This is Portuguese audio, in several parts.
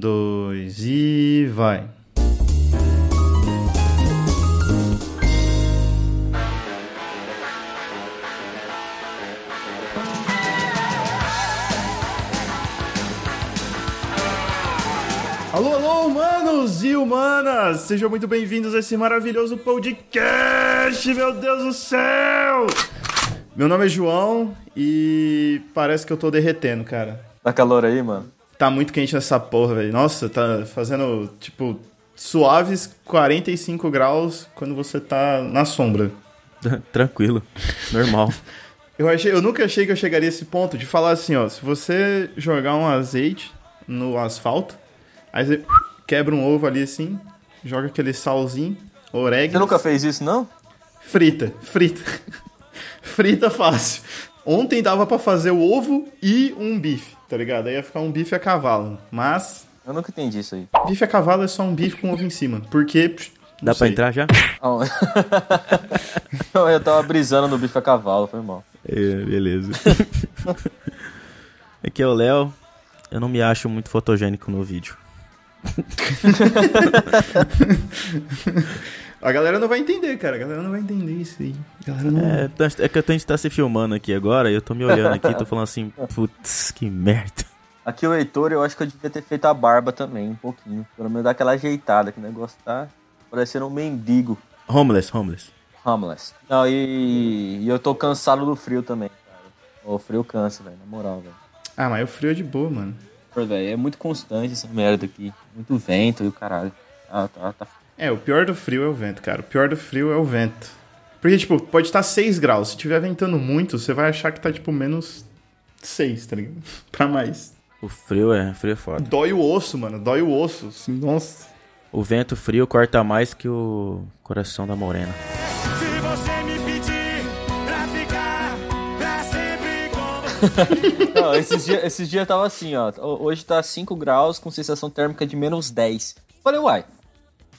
dois e vai. Alô, alô, humanos e humanas! Sejam muito bem-vindos a esse maravilhoso podcast, meu Deus do céu! Meu nome é João e parece que eu tô derretendo, cara. Tá calor aí, mano? Tá muito quente nessa porra, velho. Nossa, tá fazendo, tipo, suaves 45 graus quando você tá na sombra. Tranquilo, normal. Eu, achei, eu nunca achei que eu chegaria a esse ponto de falar assim, ó, se você jogar um azeite no asfalto, aí você quebra um ovo ali assim, joga aquele salzinho, orégano. Você nunca fez isso, não? Frita, frita. frita fácil. Ontem dava pra fazer o ovo e um bife, tá ligado? Aí ia ficar um bife a cavalo. Mas. Eu nunca entendi isso aí. Bife a cavalo é só um bife com ovo em cima. Porque. Dá pra entrar já? Ah, Não, eu tava brisando no bife a cavalo, foi mal. É, beleza. Aqui é o Léo. Eu não me acho muito fotogênico no vídeo. A galera não vai entender, cara. A galera não vai entender isso aí. Não. É, tá- é que a gente tá se filmando aqui agora e eu tô me olhando aqui e tô falando assim, putz, que merda. Aqui o Heitor, eu acho que eu devia ter feito a barba também, um pouquinho. Pelo menos dar aquela ajeitada, que o negócio tá parecendo um mendigo. Homeless, homeless. Homeless. Não, e, e eu tô cansado do frio também, cara. O frio cansa, velho, na moral, velho. Ah, mas o frio é de boa, mano. Pô, velho, é muito constante essa merda aqui. Muito vento e o caralho. Ah, tá, tá. É, o pior do frio é o vento, cara. O pior do frio é o vento. Porque, tipo, pode estar 6 graus. Se tiver ventando muito, você vai achar que tá, tipo, menos 6, tá ligado? pra mais. O frio é, frio é foda. Dói o osso, mano. Dói o osso. assim, nossa. O vento frio corta mais que o coração da morena. Se você me pedir pra ficar pra sempre com Não, esses dias esses dias tava assim, ó. Ho- Hoje tá 5 graus com sensação térmica de menos 10. Falei, uai,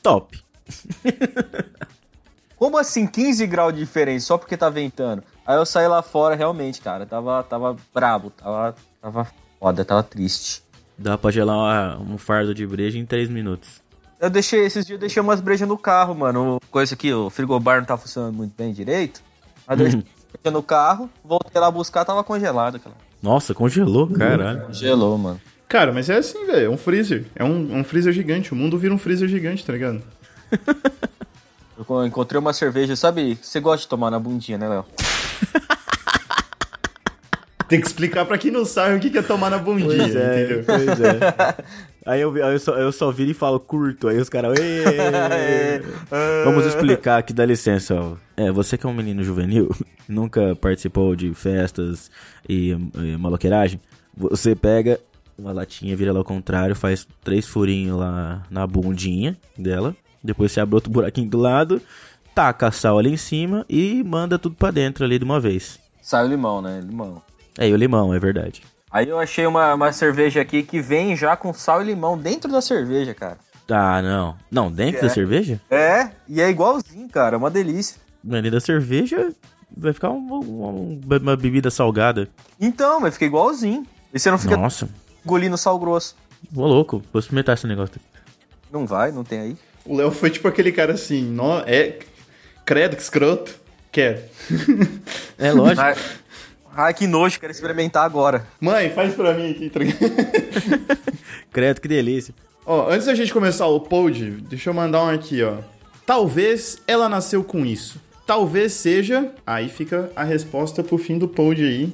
Top. como assim 15 graus de diferença só porque tá ventando? Aí eu saí lá fora, realmente, cara. Tava, tava brabo, tava, tava foda, tava triste. Dá pra gelar uma- um fardo de breja em 3 minutos. Eu deixei, esses dias eu deixei umas brejas no carro, mano. Coisa aqui, o frigobar não tá funcionando muito bem direito. Aí eu deixei breja no carro, voltei lá buscar, tava congelado, cara. Nossa, congelou, caralho. Congelou, mano. Cara, mas é assim, velho. É um freezer. É um, um freezer gigante. O mundo vira um freezer gigante, tá ligado? Eu encontrei uma cerveja, sabe? Você gosta de tomar na bundinha, né, Léo? Tem que explicar pra quem não sabe o que é tomar na bundinha, Pois é, entendeu? pois é. Aí eu, vi- aí eu, só, eu só viro e falo curto, aí os caras. "Ê". Vamos explicar aqui, dá licença. Ó. É, você que é um menino juvenil, nunca participou de festas e, e maloqueiragem, você pega uma latinha, vira ela ao contrário, faz três furinhos lá na bundinha dela, depois você abre outro buraquinho do lado, taca sal ali em cima e manda tudo pra dentro ali de uma vez. Sai o limão, né? Limão. É, e o limão, é verdade. Aí eu achei uma, uma cerveja aqui que vem já com sal e limão dentro da cerveja, cara. Ah, não. Não, dentro É. da cerveja? É, e é igualzinho, cara. É uma delícia. Dentro da cerveja vai ficar uma, uma- uma bebida salgada. Então, mas fica igualzinho. E você não fica Nossa, engolindo sal grosso. ô louco, vou experimentar esse negócio. Não vai, não tem aí. O Léo foi tipo aquele cara assim, nó, é. Credo, que escroto. Quer. É lógico. Ai, ai, que nojo, quero experimentar agora. Mãe, faz pra mim aqui, tá? Credo, que delícia. Ó, antes da gente começar o pod, deixa eu mandar um aqui, ó. Talvez ela nasceu com isso. Talvez seja. Aí fica a resposta pro fim do pod aí.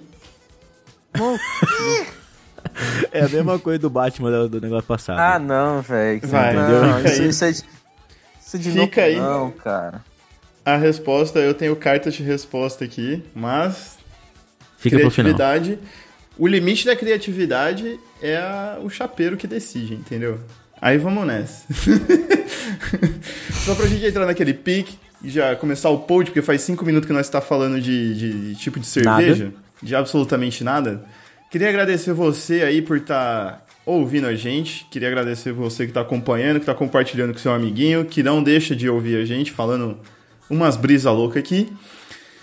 É a mesma coisa do Batman do, do negócio passado. Ah, não, velho. Vai, não, fica isso, aí. isso é de, isso é de Fica novo, aí. Não, cara. A resposta, eu tenho cartas de resposta aqui, mas Fica pro final. criatividade. O limite da criatividade é a- o chapeiro que decide, entendeu? Aí vamos nessa. Só pra gente entrar naquele pique e já começar o pod, porque faz cinco minutos que nós está falando de, de- de tipo de cerveja, de absolutamente nada. Queria agradecer você aí por estar ouvindo a gente. Queria agradecer você que está acompanhando, que está compartilhando com seu amiguinho, que não deixa de ouvir a gente falando umas brisas loucas aqui.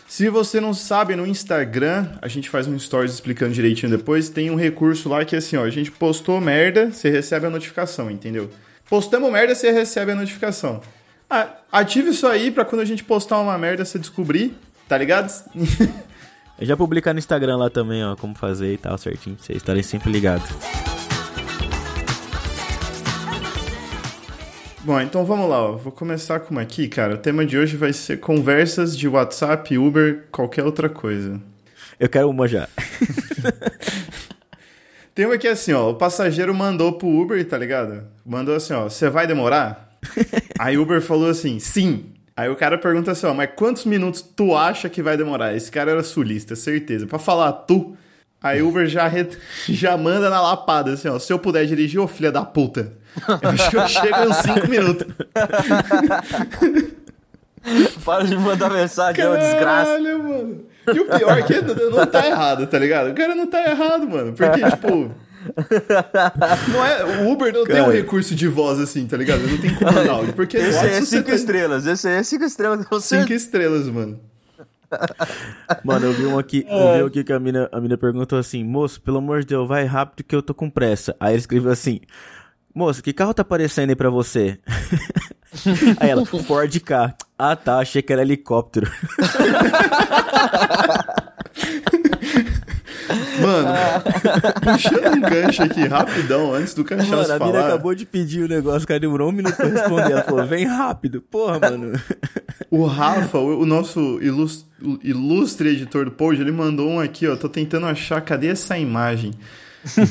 Se você não sabe, no Instagram, a gente faz um stories explicando direitinho depois, tem um recurso lá que é assim, ó, a gente postou merda, você recebe a notificação, entendeu? Postamos merda, você recebe a notificação. Ah, ative isso aí pra quando a gente postar uma merda você descobrir, tá ligado? Eu já publicar no Instagram lá também, ó, como fazer e tal, certinho, pra vocês estarem sempre ligados. Bom, então vamos lá, ó. Vou começar com uma aqui, cara. O tema de hoje vai ser conversas de WhatsApp, Uber, qualquer outra coisa. Eu quero uma já. Tem uma que é assim, ó. O passageiro mandou pro Uber, tá ligado? Mandou assim, ó. Você vai demorar? Aí o Uber falou assim, sim. Aí o cara pergunta assim, ó, mas quantos minutos tu acha que vai demorar? Esse cara era sulista, certeza. Pra falar tu, aí o Uber já, re- já manda na lapada, assim, ó. Se eu puder dirigir, ô filha da puta. Eu acho que eu chego em uns 5 minutos. Para de mandar mensagem, é uma desgraça. Caralho, mano. E o pior é que não tá errado, tá ligado? O cara não tá errado, mano. Porque, tipo. Não é, o Uber não tem um Cara. recurso de voz assim, tá ligado? Não tem comando áudio. Porque Esse aí é 5 tá- estrelas, esse aí é 5 estrelas com Cinco estrelas, mano. Mano, eu vi um aqui, eu vi um aqui que a mina, a mina perguntou assim, moço, pelo amor de Deus, vai rápido que eu tô com pressa. Aí ele escreveu assim, moço, que carro tá aparecendo aí pra você? aí ela, Ford K. Ah tá, achei que era helicóptero. Mano, puxando um gancho aqui rapidão, antes do Cachaça Mano, a mina falar. acabou de pedir o negócio, cara demorou um minuto pra responder. Ela falou, vem rápido. Porra, mano. O Rafa, o nosso ilus- ilustre editor do Pod, ele mandou um aqui, ó. Tô tentando achar, cadê essa imagem?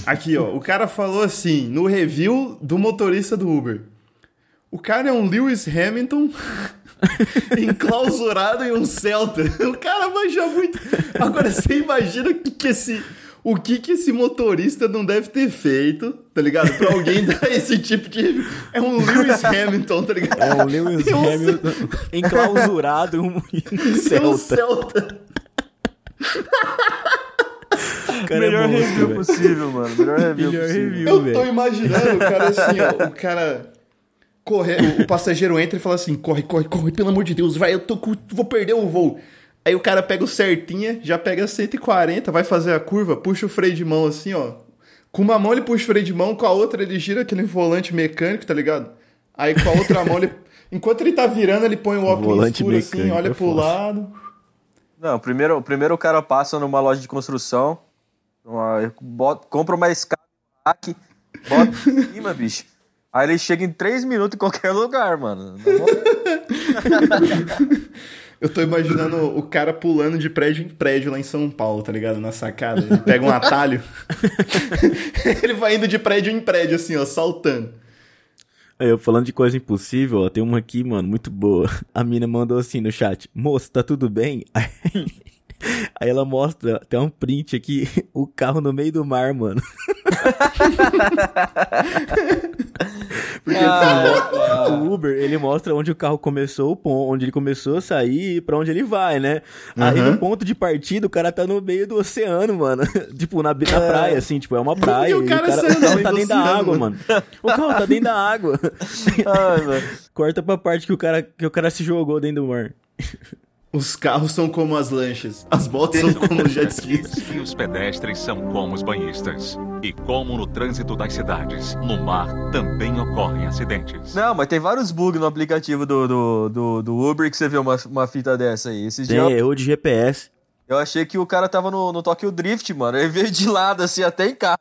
Aqui, ó. O cara falou assim, no review do motorista do Uber. O cara é um Lewis Hamilton enclausurado em um Celta. O cara manja muito. Agora você imagina o que, que esse. O que, que esse motorista não deve ter feito, tá ligado? Pra alguém dar esse tipo de. É um Lewis Hamilton, tá ligado? É o Lewis um Hamilton enclausurado em um, em um É um Celta. Celta. O cara Melhor é monstro, review velho. possível, mano. Melhor review Melhor possível. review, Eu tô imaginando o cara assim, ó. O cara. Corre, o, o passageiro entra e fala assim: corre, corre, corre, pelo amor de Deus, vai, eu tô, com- vou perder o voo. Aí o cara pega o certinha, já pega 140, vai fazer a curva, puxa o freio de mão assim, ó. Com uma mão ele puxa o freio de mão, com a outra ele gira aquele volante mecânico, tá ligado? Aí com a outra mão ele. Enquanto ele tá virando, ele põe o óculos Volante escuro assim, mecânico, olha é pro lado. Não, primeiro, primeiro o cara passa numa loja de construção, uma- bota- compra uma escada, bota em cima, bicho. Aí ele chega em 3 minutos em qualquer lugar, mano. Eu tô imaginando o cara pulando de prédio em prédio lá em São Paulo, tá ligado? Na sacada. Ele pega um atalho. ele vai indo de prédio em prédio, assim, ó, saltando. Aí, eu falando de coisa impossível, ó, tem uma aqui, mano, muito boa. A mina mandou assim no chat: Moço, tá tudo bem? Aí, aí ela mostra, tem um print aqui, o carro no meio do mar, mano. Porque assim, o Uber, ele mostra onde o carro começou, o onde ele começou a sair e pra onde ele vai, né? Aí Aham. no ponto de partida, o cara tá no meio do oceano, mano. tipo, na, na praia, assim, tipo, é uma praia. E o cara saiu o no carro meio tá dentro da água, mano. O carro tá dentro da água. Ai. Corta pra parte que o cara, que o cara se jogou dentro do mar. Os carros são como as lanchas, as motos são como os jet skis. E os pedestres são como os banhistas. E como no trânsito das cidades, no mar também ocorrem acidentes. Não, mas tem vários bugs no aplicativo do, do, do, do Uber que você vê uma, uma fita dessa aí. Esses Tem eu, erro de GPS. eu achei que o cara tava no, no Tokyo Drift, mano. Ele veio de lado, assim, até em casa.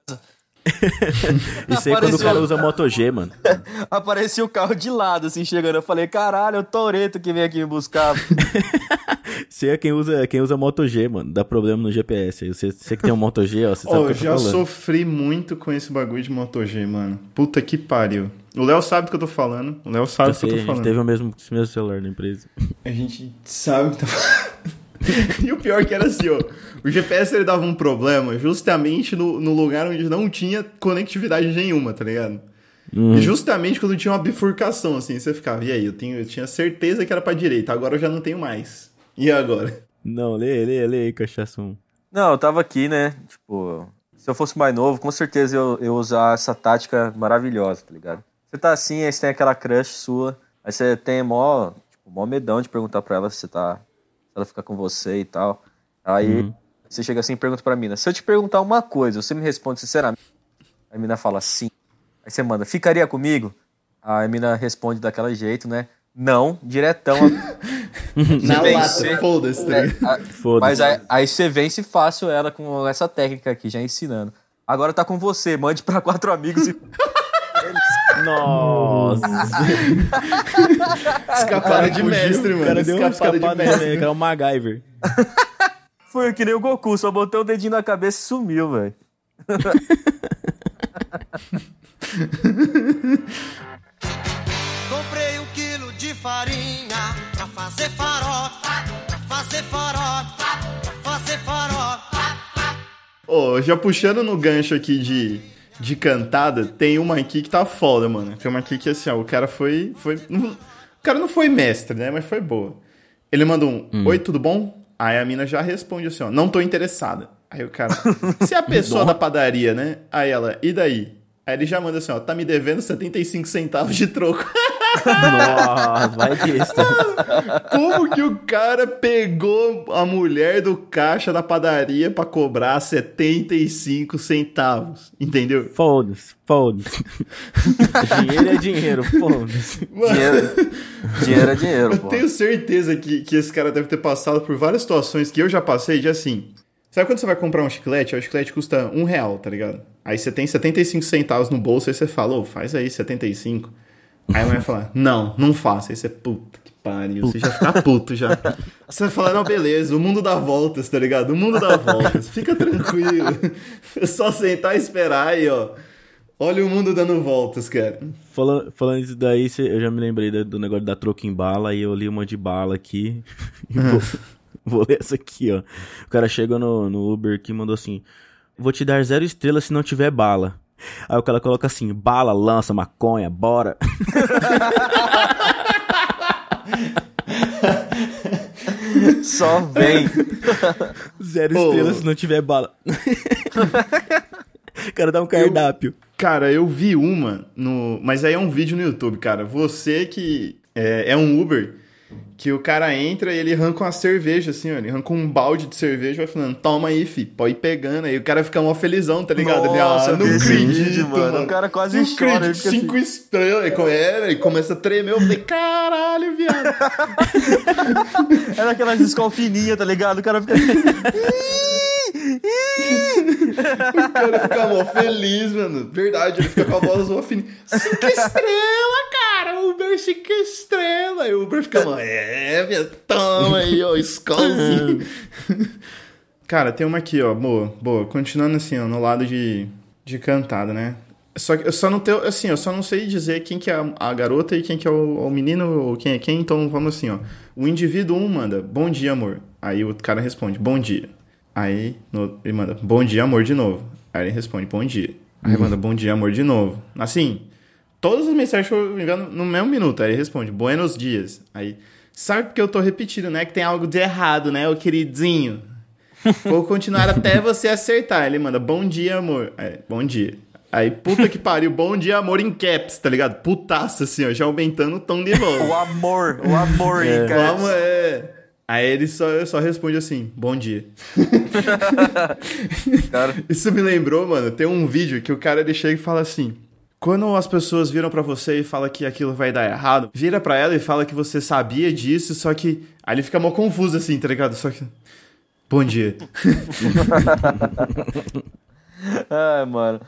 Isso aí é quando o Apareceu- cara usa Moto G, mano. Apareceu o carro de lado, assim, chegando. Eu falei, caralho, é o Toreto que vem aqui me buscar. Você é quem usa, quem usa Moto G, mano. Dá problema no GPS. Você, você que tem um Moto G, ó, você o que eu já falando. sofri muito com esse bagulho de Moto G, mano. Puta que pariu. O Léo sabe do que eu tô falando. O Léo sabe do que eu a tô gente falando. teve o mesmo, esse mesmo celular na empresa. A gente sabe o que tá falando. e o pior que era assim, ó. O GPS ele dava um problema justamente no, no lugar onde não tinha conectividade nenhuma, tá ligado? Hum. E justamente quando tinha uma bifurcação, assim, você ficava, e aí, eu, tenho, eu tinha certeza que era pra direita, agora eu já não tenho mais. E agora? Não, lê, lê, lê aí, cachaçum. Não, eu tava aqui, né? Tipo, se eu fosse mais novo, com certeza eu, eu usar essa tática maravilhosa, tá ligado? Você tá assim, aí você tem aquela crush sua, aí você tem mó, tipo, mó medão de perguntar pra ela se você tá ela ficar com você e tal. Aí você chega assim e pergunta pra mina: se eu te perguntar uma coisa, você me responde sinceramente? A mina fala sim. Aí você manda: ficaria comigo? Aí a mina responde daquele jeito, né? Não, diretão. Na lata, foda-se. tá É, ligado? a- Foda-se. mas aí, aí você vence fácil ela com essa técnica aqui, já ensinando. Agora tá com você, mande pra quatro amigos e. Nossa. Escapada de mestre, O mano. cara deu uma Escapada de mestre. cara, é o MacGyver. Foi que nem o Goku, só botou o dedinho na cabeça e sumiu, velho. Comprei um quilo de farinha pra fazer farofa, pra fazer farofa, pra fazer farofa. Ô, já puxando no gancho aqui de, de cantada, tem uma aqui que tá foda, mano. Tem uma aqui que assim, ó, o cara foi. foi o cara não foi mestre, né? Mas foi boa. Ele manda um Oi, tudo bom? Aí a mina já responde assim, ó, não tô interessada. Aí o cara, se a pessoa da padaria, né? Aí ela, e daí? Aí ele já manda assim, ó, tá me devendo 75 centavos de troco. Nossa, vai besta. Como que o cara pegou a mulher do caixa da padaria pra cobrar 75 centavos? Entendeu? Foda-se, foda-se. dinheiro é dinheiro, foda-se. Dinheiro, dinheiro é dinheiro, Eu pô. tenho certeza que, que esse cara deve ter passado por várias situações que eu já passei de assim. Sabe quando você vai comprar um chiclete? O chiclete custa um real, tá ligado? Aí você tem 75 centavos no bolso, aí você fala, ô, faz aí 75. Aí a mulher fala, não, não faça. Aí você, puta que pariu, você já fica puto já. Você vai falar, não, beleza, o mundo dá voltas, tá ligado? O mundo dá voltas, fica tranquilo. É só sentar e esperar aí, ó. Olha o mundo dando voltas, cara. Falando, falando isso daí, eu já me lembrei do, do negócio da troca em bala e eu li uma de bala aqui. E vou, vou ler essa aqui, ó. O cara chegou no, no Uber aqui e mandou assim: Vou te dar zero estrelas se não tiver bala. Aí o cara coloca assim: bala, lança, maconha, bora. Só vem. Zero estrelas se não tiver bala. o cara dá um cardápio. Cara, eu vi uma no. Mas aí é um vídeo no YouTube, cara. Você que é, é um Uber, que o cara entra e ele arranca uma cerveja, assim, ó. Ele arranca um balde de cerveja e vai falando, toma aí, fi, pode ir pegando. Aí o cara fica mó felizão, tá ligado? ele, Nossa, ah, não acredito, vídeo, mano. O cara quase não chora, ele acredito, assim. cinco estrelas. Aí co- É, e começa a tremer. Eu falei, caralho, viado. Era aquelas escolas fininhas, tá ligado? O cara fica. O cara fica mó feliz, mano. Verdade, ele fica com a voz mó fininha. Cinco estrelas, cara. Uber cinco estrelas. Aí o Uber fica mó, é, minha, toma aí, ó, escolzinho. cara, tem uma aqui, ó, boa, boa. Continuando assim, ó, no lado de, de cantada, né? Só que eu só não tenho, assim, eu só não sei dizer quem que é a, garota e quem que é o, o menino ou quem é quem, então vamos assim, ó. O indivíduo 1 manda, bom dia, amor. Aí o cara responde, bom dia. Aí no- ele manda, bom dia, amor, de novo. Aí ele responde, bom dia. Aí manda, bom dia, amor, de novo. Assim, todas as mensagens foram enviando no mesmo minuto. Aí ele responde, buenos dias. Aí, sabe porque eu tô repetindo, né? Que tem algo de errado, né, ô queridinho? Vou continuar até você acertar. Ele manda, bom dia, amor. Aí, bom dia. Aí, puta que pariu, bom dia, amor, em caps, tá ligado? Putaça, assim, ó, já aumentando o tom de voz. O amor, o amor, hein, cara. Vamos, é. Aí ele só, só responde assim, bom dia. Cara. Isso me lembrou, mano, tem um vídeo que o cara ele chega e fala assim: quando as pessoas viram pra você e fala que aquilo vai dar errado, vira pra ela e fala que você sabia disso, só que aí ele fica mó confuso assim, tá ligado? Só que bom dia. Ai, mano.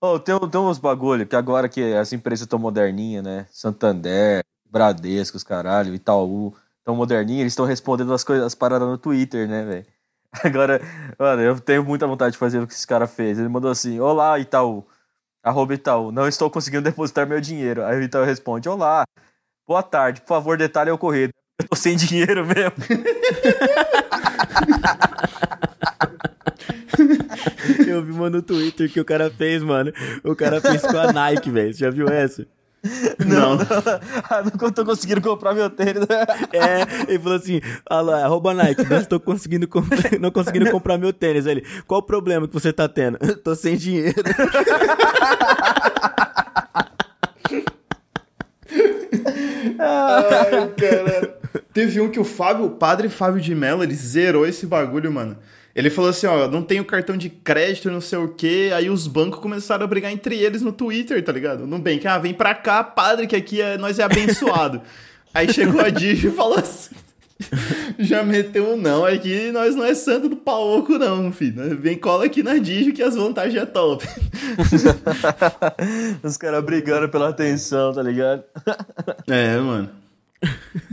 Ô, tem, tem uns bagulho que agora que as empresas estão moderninhas, né? Santander, Bradesco, os caralho, Itaú, tão moderninhas, eles estão respondendo as coisas, as paradas no Twitter, né, velho? Agora, mano, eu tenho muita vontade de fazer o que esse cara fez. Ele mandou assim: Olá, Itaú. Arroba Itaú, não estou conseguindo depositar meu dinheiro. Aí o Itaú responde: Olá, boa tarde, por favor, detalhe ocorrido. Eu tô sem dinheiro mesmo. Eu vi uma no Twitter que o cara fez, mano. O cara fez com a Nike, velho. Você já viu essa? Não. Ah, não tô conseguindo comprar meu tênis. É, ele falou assim, ah lá, arroba Nike, não estou conseguindo, comp- não conseguindo comprar meu tênis. Aí ele, qual o problema que você tá tendo? Tô sem dinheiro. Ai, cara. Teve um que o Fábio, o padre Fábio de Mello, ele zerou esse bagulho, mano. Ele falou assim, ó, não tenho cartão de crédito, não sei o quê. Aí os bancos começaram a brigar entre eles no Twitter, tá ligado? No bem, que ah, vem pra cá, padre, que aqui é, nós é abençoado. Aí chegou a Digi e falou assim. Já meteu um não, aqui nós não é santo do pau oco, não, filho. Vem cola aqui na Digi que as vantagens é top. Os caras brigando pela atenção, tá ligado? É, mano.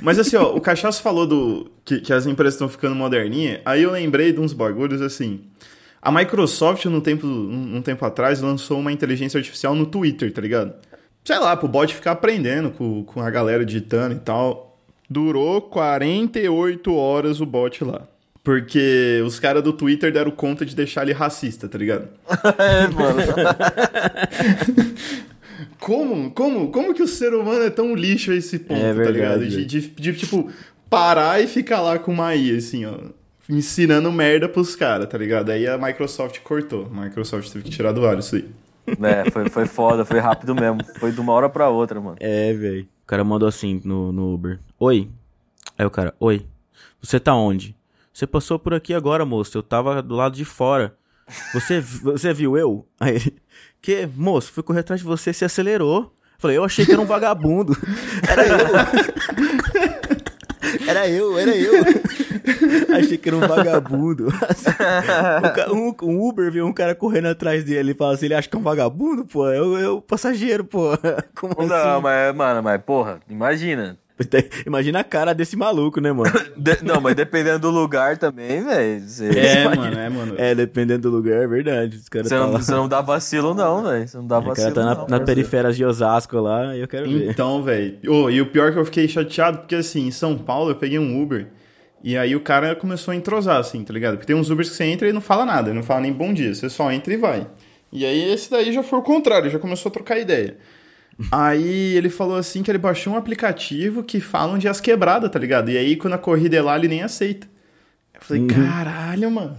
Mas assim, ó, o Cachaço falou do que, que as empresas estão ficando moderninha, aí eu lembrei de uns bagulhos assim. A Microsoft, num tempo, um, um tempo atrás, lançou uma inteligência artificial no Twitter, tá ligado? Sei lá, pro bot ficar aprendendo com, com a galera digitando e tal. Durou 48 horas o bot lá. Porque os caras do Twitter deram conta de deixar ele racista, tá ligado? É, mano. Como, como, como que o ser humano é tão lixo a esse ponto, É tá verdade, ligado? De, de, de, tipo, parar e ficar lá com uma IA, assim, ó. Ensinando merda pros caras, tá ligado? Aí a Microsoft cortou. A Microsoft teve que tirar do ar isso aí. É, foi, foi foda, foi rápido mesmo. Foi de uma hora pra outra, mano. É, velho. O cara mandou assim no, no Uber. Oi. Aí o cara, oi. Você tá onde? Você passou por aqui agora, moço. Eu tava do lado de fora. Você, você viu eu? Aí ele, que, moço, fui correr atrás de você, se acelerou. Falei, eu achei que era um vagabundo. Era eu. Era eu, era eu. Achei que era um vagabundo. Um Um, Uber viu um cara correndo atrás dele e fala assim: ele acha que é um vagabundo, pô. O, é o passageiro, pô. Como Não, assim? mas, mano, mas porra, imagina. Imagina a cara desse maluco, né, mano? De- não, mas dependendo do lugar também, velho. Você É, mano, é, mano. É, dependendo do lugar, é verdade. Os caras você tá não, lá. você não dá vacilo, não, velho. Você não dá O cara vacilo. tá na, não, na parceiro. periférias de Osasco lá e eu quero ver. Então, velho. Ô, e o pior é que eu fiquei chateado, porque assim, em São Paulo eu peguei um Uber. E aí o cara começou a entrosar, assim, tá ligado? Porque tem uns Ubers que você entra e não fala nada, não fala nem bom dia, você só entra e vai. E aí esse daí já foi o contrário, já começou a trocar ideia. Aí ele falou assim que ele baixou um aplicativo que fala onde é as quebradas, tá ligado? E aí quando a corrida é lá, ele nem aceita. Eu falei, caralho, mano.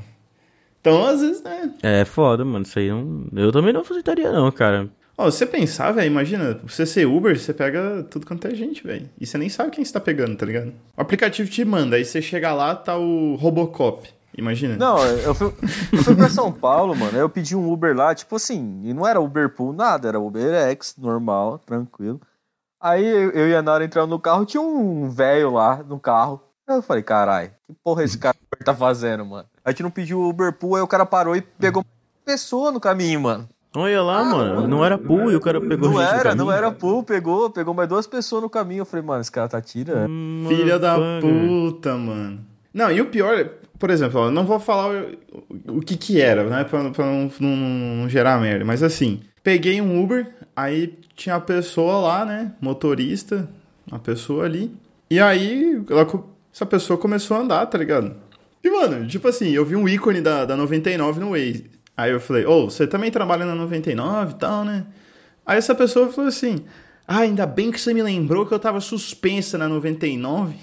Então, às vezes, né? É foda, mano. Isso aí não... eu também não aceitaria, não, cara. Ó, você pensar, velho, imagina, você ser Uber, você pega tudo quanto é gente, velho. E você nem sabe quem você tá pegando, tá ligado? O aplicativo te manda, aí você chega lá, tá o Robocop. Imagina. Não, eu fui, eu fui pra São Paulo, mano. aí Eu pedi um Uber lá, tipo assim, e não era Uber Pool, nada, era Uber X, normal, tranquilo. Aí eu, e a Nara entramos no carro, tinha um velho lá no carro. Aí eu falei, carai, que porra esse cara tá fazendo, mano? A gente não pediu o Uber Pool, aí o cara parou e pegou uma pessoa no caminho, mano. Olha lá, mano. Não era pool e o cara pegou Não gente no era, caminho. não era pool, pegou, pegou mais duas pessoas no caminho. Eu falei, mano, esse cara tá tirando. Hum, Filha da puta, mano. Não, e o pior, por exemplo, ó, não vou falar o, o que que era, né? Pra, pra não, não- não gerar merda. Mas assim, peguei um Uber, aí tinha a pessoa lá, né? Motorista, uma pessoa ali. E aí, ela essa pessoa começou a andar, tá ligado? E, mano, tipo assim, eu vi um ícone da, da 99 no Waze. Aí eu falei, ô, você também trabalha na 99 e tal, né? Aí essa pessoa falou assim, ah, ainda bem que você me lembrou que eu tava suspensa na 99.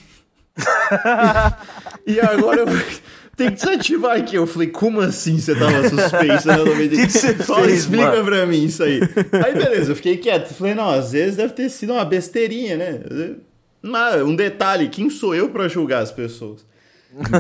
e agora eu tenho que desativar aqui. Eu falei, como assim você tava suspensa na 99? Que que você Só fez, explica mano? pra mim isso aí. Aí beleza, eu fiquei quieto. Falei, não, às vezes deve ter sido uma besteirinha, né? Mas, um detalhe, quem sou eu pra julgar as pessoas?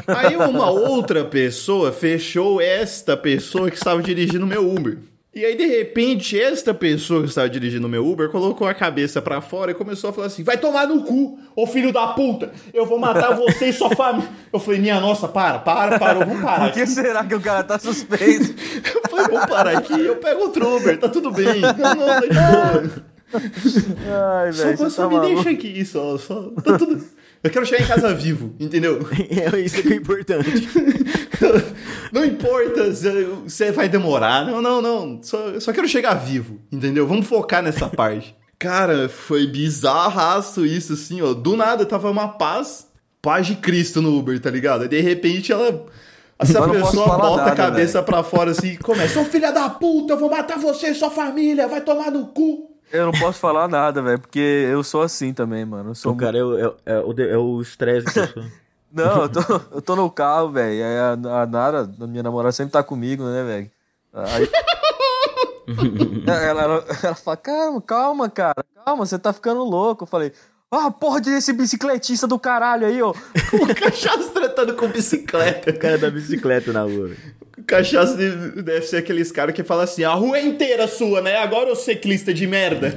Aí uma outra pessoa fechou esta pessoa que estava dirigindo meu Uber. E aí, de repente, esta pessoa que estava dirigindo o meu Uber colocou a cabeça pra fora e começou a falar assim: vai tomar no cu, ô filho da puta! Eu vou matar você e sua família. Eu falei, minha nossa, para, para, parou, vamos parar. Por que será que o cara tá suspenso? Eu falei, vamos parar aqui, eu pego outro Uber, tá tudo bem. Não, não, boa. Ai, Só, velho, só você tá me maluco. deixa aqui, só, só. Tá tudo. Eu quero chegar em casa vivo, entendeu? É isso que é importante. Não importa se você vai demorar. Não, não, não. Só, só quero chegar vivo, entendeu? Vamos focar nessa parte. Cara, foi bizarraço isso, assim, ó. Do nada tava uma paz, paz de Cristo no Uber, tá ligado? Aí, de repente ela. Essa pessoa bota a nada, cabeça pra fora assim e começa: Ô filha da puta, eu vou matar você e sua família, vai tomar no cu. Eu não posso falar nada, velho, porque eu sou assim também, mano. Eu sou O cara é, o- é, é o é o estresse da pessoa. Não, eu tô, eu tô no carro, velho. Aí a, a Nara, a minha namorada, sempre tá comigo, né, velho? Aí. ela, ela, ela fala, calma, calma, cara, calma, você tá ficando louco. Eu falei, Ah, porra desse bicicletista do caralho aí, ó. O cachaça tratando com bicicleta. O cara da bicicleta na rua. O cachaça deve deve ser aqueles caras que falam assim: a rua é inteira sua, né? Agora eu ciclista de merda.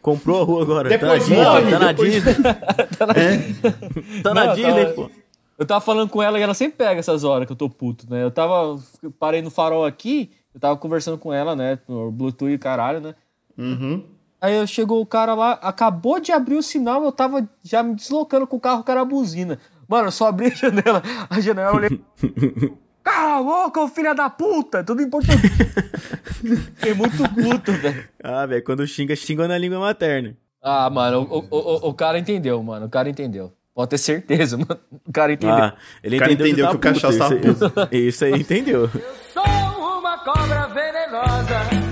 Comprou a rua agora. Depois tá na Disney, morre, tá na depois- Disney. Tá na Não, Disney, tá- pô. Eu tava falando com ela e ela sempre pega essas horas que eu tô puto, né? Eu tava. Parei no farol aqui, eu tava conversando com ela, né? No Bluetooth e caralho, né? Uhum. Aí eu- chegou o cara lá, acabou de abrir o sinal, eu tava já me deslocando com o carro, o cara buzina. Mano, eu só abri a janela, a janela, eu olhei. Cala a boca, filha da puta! Tudo em português. Fiquei muito puto, velho. Ah, velho, quando xinga, xinga na língua materna. Ah, mano, o, o, o, o cara entendeu, mano. O cara entendeu. Pode ter certeza, mano. O cara entendeu. Ah, ele O cara entendeu, entendeu tá que o cachaça tá puto. Isso, isso aí entendeu. Sou uma cobra venenosa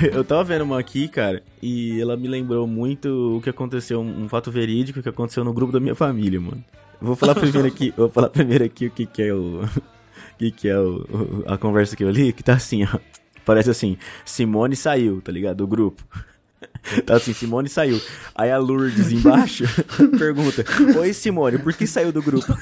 Eu tava vendo uma aqui, cara, e ela me lembrou muito o que aconteceu, um, fato verídico que aconteceu no grupo da minha família, mano. Vou falar primeiro aqui, vou falar primeiro aqui o que que é o... O que que é o- a conversa que eu li, que tá assim, ó. Parece assim, Simone saiu, tá ligado? Do grupo. Tá assim, Simone saiu. Aí a Lourdes embaixo pergunta: Oi, Simone, por que saiu do grupo?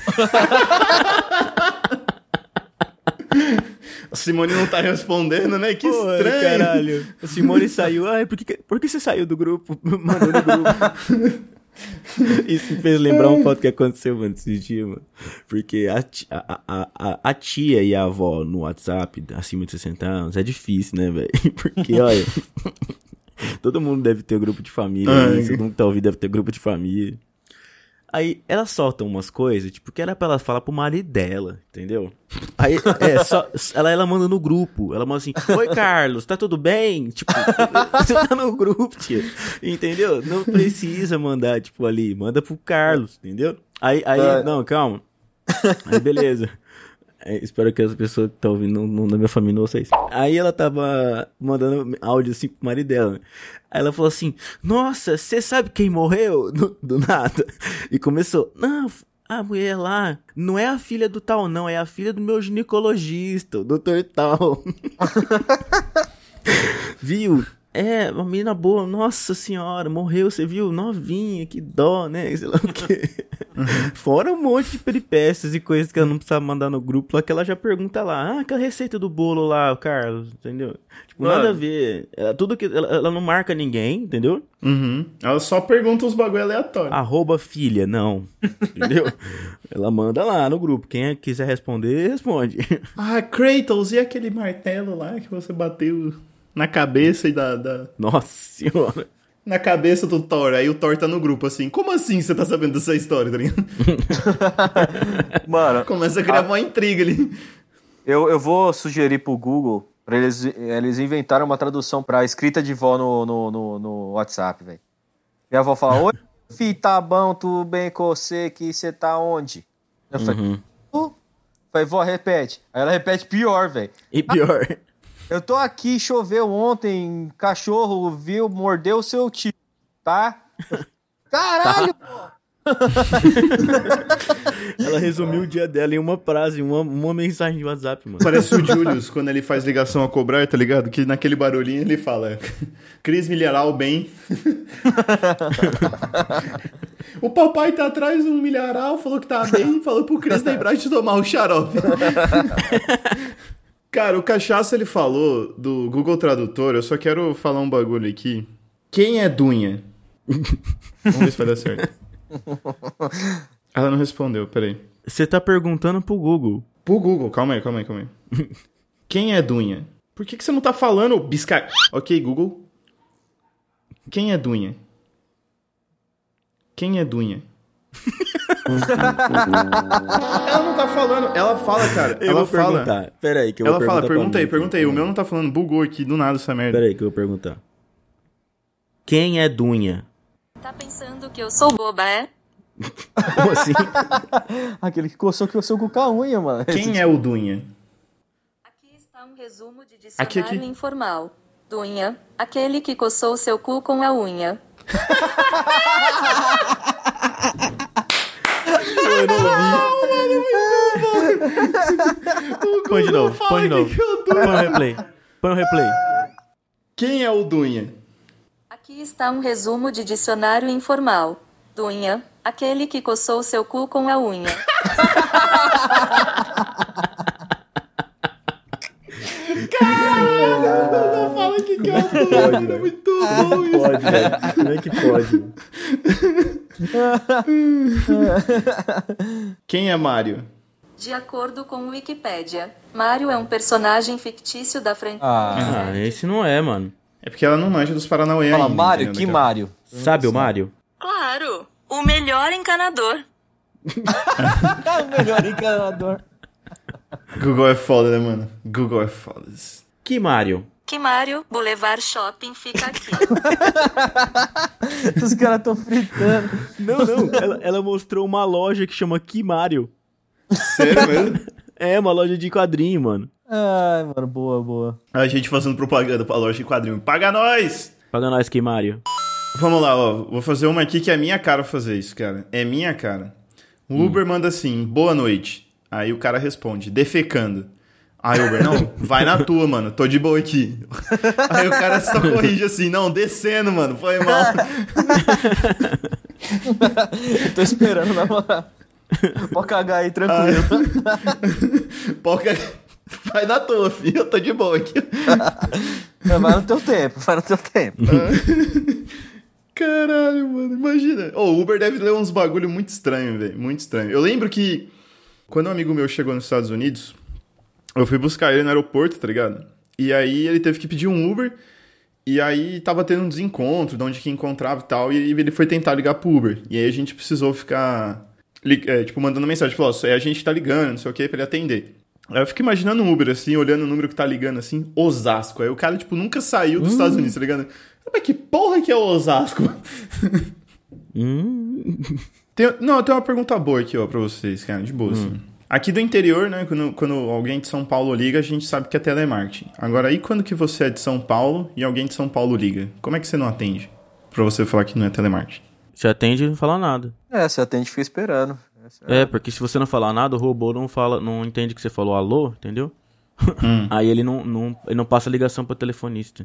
A Simone não tá respondendo, né? Que Pô, estranho. caralho. A Simone saiu. Ai, por que, por que você saiu do grupo? Mandou no grupo. Isso me fez lembrar um fato que aconteceu, mano, esses dias, mano. Porque a, a, a, a, tia e a avó no WhatsApp, acima de 60 anos, é difícil, né, velho? Porque, olha. todo mundo deve ter grupo de família. Todo mundo que tá ouvindo deve ter grupo de família. Aí ela solta umas coisas, tipo, que era pra ela falar pro marido dela, entendeu? Aí, é, só, ela, ela manda no grupo, ela manda assim, Oi Carlos, tá tudo bem? Tipo, você tá no grupo, tia, entendeu? Não precisa mandar, tipo, ali, manda pro Carlos, entendeu? Aí, aí, É. não, calma. Aí, beleza. É, espero que as pessoas que estão ouvindo não, da minha família não isso. Aí ela tava mandando áudio assim pro marido dela. né? Aí ela falou assim: Nossa, você sabe quem morreu? Do, do nada. E começou: Não, a mulher lá não é a filha do tal, não, é a filha do meu ginecologista, o doutor tal. Viu? É, uma menina boa, nossa senhora, morreu, você viu? Novinha, que dó, né? Sei lá o quê. Fora um monte de peripécias e coisas que ela não precisava mandar no grupo, lá que ela já pergunta lá, ah, aquela receita do bolo lá, Carlos, entendeu? Tipo, nada a ver. Ela, tudo que. Ela, ela não marca ninguém, entendeu? Uhum. Ela só pergunta uns bagulho aleatório. Arroba filha, não. Entendeu? ela manda lá no grupo. Quem quiser responder, responde. Ah, Kratos, e aquele martelo lá que você bateu na cabeça e da, da- Nossa senhora. Na cabeça do Thor. Aí o Thor tá no grupo assim. Como assim você tá sabendo dessa história, tá ligado? Mano, Começa a criar uma intriga ali. eu, eu vou sugerir pro Google pra eles, eles inventarem uma tradução pra escrita de vó no, no, no, no WhatsApp, velho. Minha avó fala, oi, fi, tá bom, tudo bem com você, que você tá onde? Eu falei, "Tu?" Falei, vó, repete. Aí ela repete pior, velho. E pior. Eu tô aqui, choveu ontem, cachorro viu, mordeu o seu tio, tá? Caralho, pô! Ela resumiu o dia dela em uma frase, uma, uma mensagem de WhatsApp, mano. Parece o Julius quando ele faz ligação a cobrar, tá ligado? Que naquele barulhinho ele fala: Cris milharal bem. o papai tá atrás um milharal, falou que tá bem, falou pro Cris lembrar de tomar o xarope. Cara, o cachaça ele falou do Google Tradutor, eu só quero falar um bagulho aqui. Quem é Dunha? Vamos ver se vai dar certo. Ela não respondeu, peraí. Você tá perguntando pro Google. Pro Google, calma aí, calma aí, calma aí. Quem é Dunha? Por que, que você não tá falando, bisca... Ok, Google. Quem é Dunha? Quem é Dunha? ela não tá falando. Ela fala, cara. Eu ela vou fala. perguntar. Pera aí, que eu Ela vou fala, perguntar pra pergunta aí, pergunta aí. O meu não tá falando, bugou aqui do nada essa merda. Pera aí que eu vou perguntar. Quem é Dunha? Tá pensando que eu sou boba, é? Como assim? Aquele que coçou que coçou com a unha, mano. Quem é o Dunha? Aqui está um resumo de Aqui, dicionário aqui. informal. Dunha, aquele que coçou seu cu com a unha. Eu não ouvi. Põe de novo, põe de novo. Põe um replay. Põe um replay. Quem é o Dunha? Aqui está um resumo de dicionário informal. Dunha, aquele que coçou seu cu com a unha. Não fala que que é é muito bom isso. Pode, velho. Como é que pode? Quem é Mário? De acordo com o Wikipédia, Mario é um personagem fictício da franquia. Ah, Ah, esse não é, mano. É porque ela não manja dos Paranauê fala ainda. Entendeu, que Mário? Sabe o Mário? Claro, o melhor encanador. o melhor encanador. Google é foda, né, mano? Google é foda. Que Mário? Que Mario Boulevard Shopping fica aqui. Os caras tão fritando. Não, não. ela, ela mostrou uma loja que chama Que Mário. Sério mesmo? É, uma loja de quadrinho, mano. Ai, mano, boa, boa. A gente fazendo propaganda pra loja de quadrinho. Paga nós! Paga nós, Que Mário. Vamos lá, ó. Vou fazer uma aqui que é minha cara fazer isso, cara. É minha cara. O Uber manda assim, boa noite. Aí o cara responde, defecando. Aí Uber, não, vai na tua, mano. Tô de boa aqui. Aí o cara só corrige assim, não, descendo, mano. Foi mal. Tô esperando na moral. Pode cagar aí, tranquilo. Porca... Vai na tua, filho. Eu tô de boa aqui. Vai no teu tempo, vai no teu tempo. Caralho, mano, imagina. O Uber deve ler uns bagulho muito estranho, velho. Muito estranho. Eu lembro que quando um amigo meu chegou nos Estados Unidos, eu fui buscar ele no aeroporto, tá ligado? E aí ele teve que pedir um Uber. E aí tava tendo um desencontro de onde que encontrava e tal. E ele foi tentar ligar pro Uber. E aí a gente precisou ficar, é, tipo, mandando mensagem. Falou, ó, a gente tá ligando, não sei o que, pra ele atender. Aí eu fico imaginando um Uber, assim, olhando o número que tá ligando, assim, Osasco. Aí o cara, tipo, nunca saiu dos Estados Unidos, tá ligado? Mas que porra que é Osasco? Hum. Tem- não, eu tenho uma pergunta boa aqui, ó, pra vocês, cara, de boa, assim. Aqui do interior, né, quando, quando alguém de São Paulo liga, a gente sabe que é telemarketing. Agora, e quando que você é de São Paulo e alguém de São Paulo liga? Como é que você não atende? Pra você falar que não é telemarketing. Você atende e não fala nada. É, você atende e fica esperando. Essa É, porque se você não falar nada, o robô não fala, não entende que você falou alô, entendeu? Aí ele não, não, ele não passa ligação pro telefonista.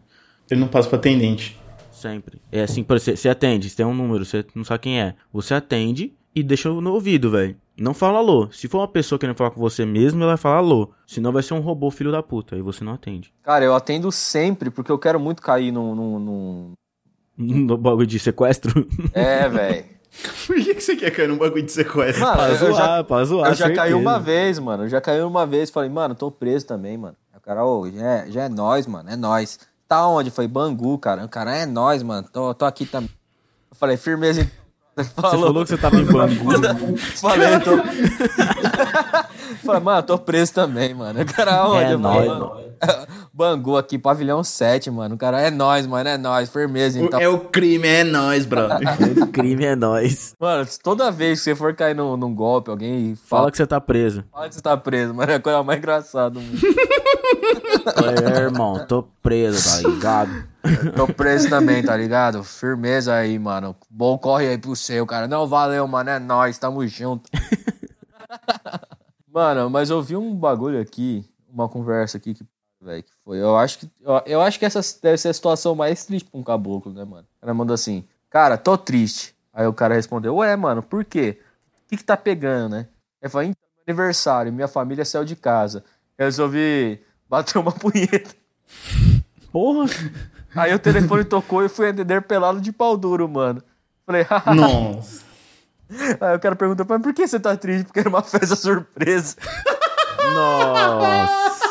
Ele não passa pra atendente. Sempre. É assim, por exemplo, você atende, você tem um número, você não sabe quem é. Você atende e deixa no ouvido, velho. Não fala alô. Se for uma pessoa querendo falar com você mesmo, ela vai falar alô. Senão vai ser um robô filho da puta. Aí você não atende. Cara, eu atendo sempre, porque eu quero muito cair num. num, num- No bagulho de sequestro. É, velho. Por que, que você quer cair num bagulho de sequestro? Mano, pra eu zoar, já, pra zoar. eu já caí certeza. uma vez, mano. Eu já caí uma vez. Falei, mano, tô preso também, mano. O cara, ô, já é, já é nós, mano. É nós. Tá onde? Foi Bangu, cara. O cara, é nós, mano. Tô, tô aqui também. Eu falei, firmeza. Ele Você falou que você tava em Bangu. Falei, tô. Falei, mano, eu tô preso também, mano. O cara, onde? É Eu falei, nóis, "Mano, Bangu aqui, pavilhão 7, mano. O cara, é nós, mano, é nós. Firmeza, então. É o crime, é nós, brother. o crime é nós. Mano, toda vez que você for cair num, num golpe, alguém Fala fala, que você tá preso. fala que você tá preso, mano. É a coisa mais engraçada do mundo. É, irmão, tô preso, tá ligado? Tô preso também, tá ligado? Firmeza aí, mano. Bom corre aí pro seu, cara. Não, valeu, mano. É nóis, tamo junto. mano, mas eu vi um bagulho aqui, uma conversa aqui que, velho, que foi. Eu acho que, eu, eu acho que essa deve ser a situação mais triste pra um caboclo, né, mano? O cara mandou assim, cara, tô triste. Aí o cara respondeu, ué, mano, por quê? O que que tá pegando, né? Ele falou, então, aniversário, minha família saiu de casa. Eu resolvi bater uma punheta. Porra. Aí o telefone tocou e fui atender pelado de pau duro, mano. Falei, haha. Nossa. Aí o cara perguntou, mas por que você tá triste? Porque era uma festa surpresa. Nossa.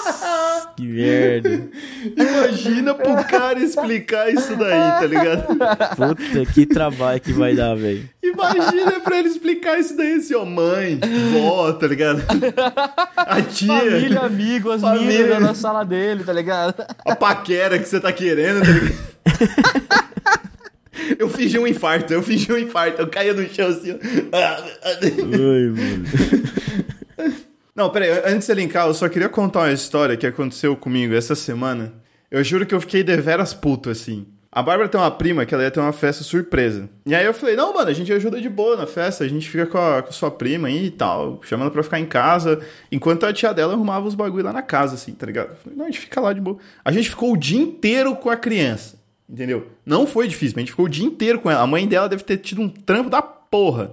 Que merda. Imagina pro cara explicar isso daí, tá ligado? Puta, que trabalho que vai dar, velho. Imagina pra ele explicar isso daí, assim, ó, mãe, vó, tá ligado? A tia, Família, amigo, as Família. meninas na sala dele, tá ligado? a paquera que você tá querendo, tá ligado? Eu fingi um infarto, eu fingi um infarto, eu caía no chão assim, ó. Ai, mano. Não, peraí, antes de linkar, eu só queria contar uma história que aconteceu comigo essa semana. Eu juro que eu fiquei deveras puto, assim. A Bárbara tem uma prima que ela ia ter uma festa surpresa. E aí eu falei, não, mano, a gente ajuda de boa na festa, a gente fica com a, com a sua prima aí e tal, chamando pra ficar em casa, enquanto a tia dela arrumava os bagulho lá na casa, assim, tá ligado? Eu falei, não, a gente fica lá de boa. A gente ficou o dia inteiro com a criança. entendeu? Não foi difícil, mas a gente ficou o dia inteiro com ela. A mãe dela deve ter tido um trampo da porra.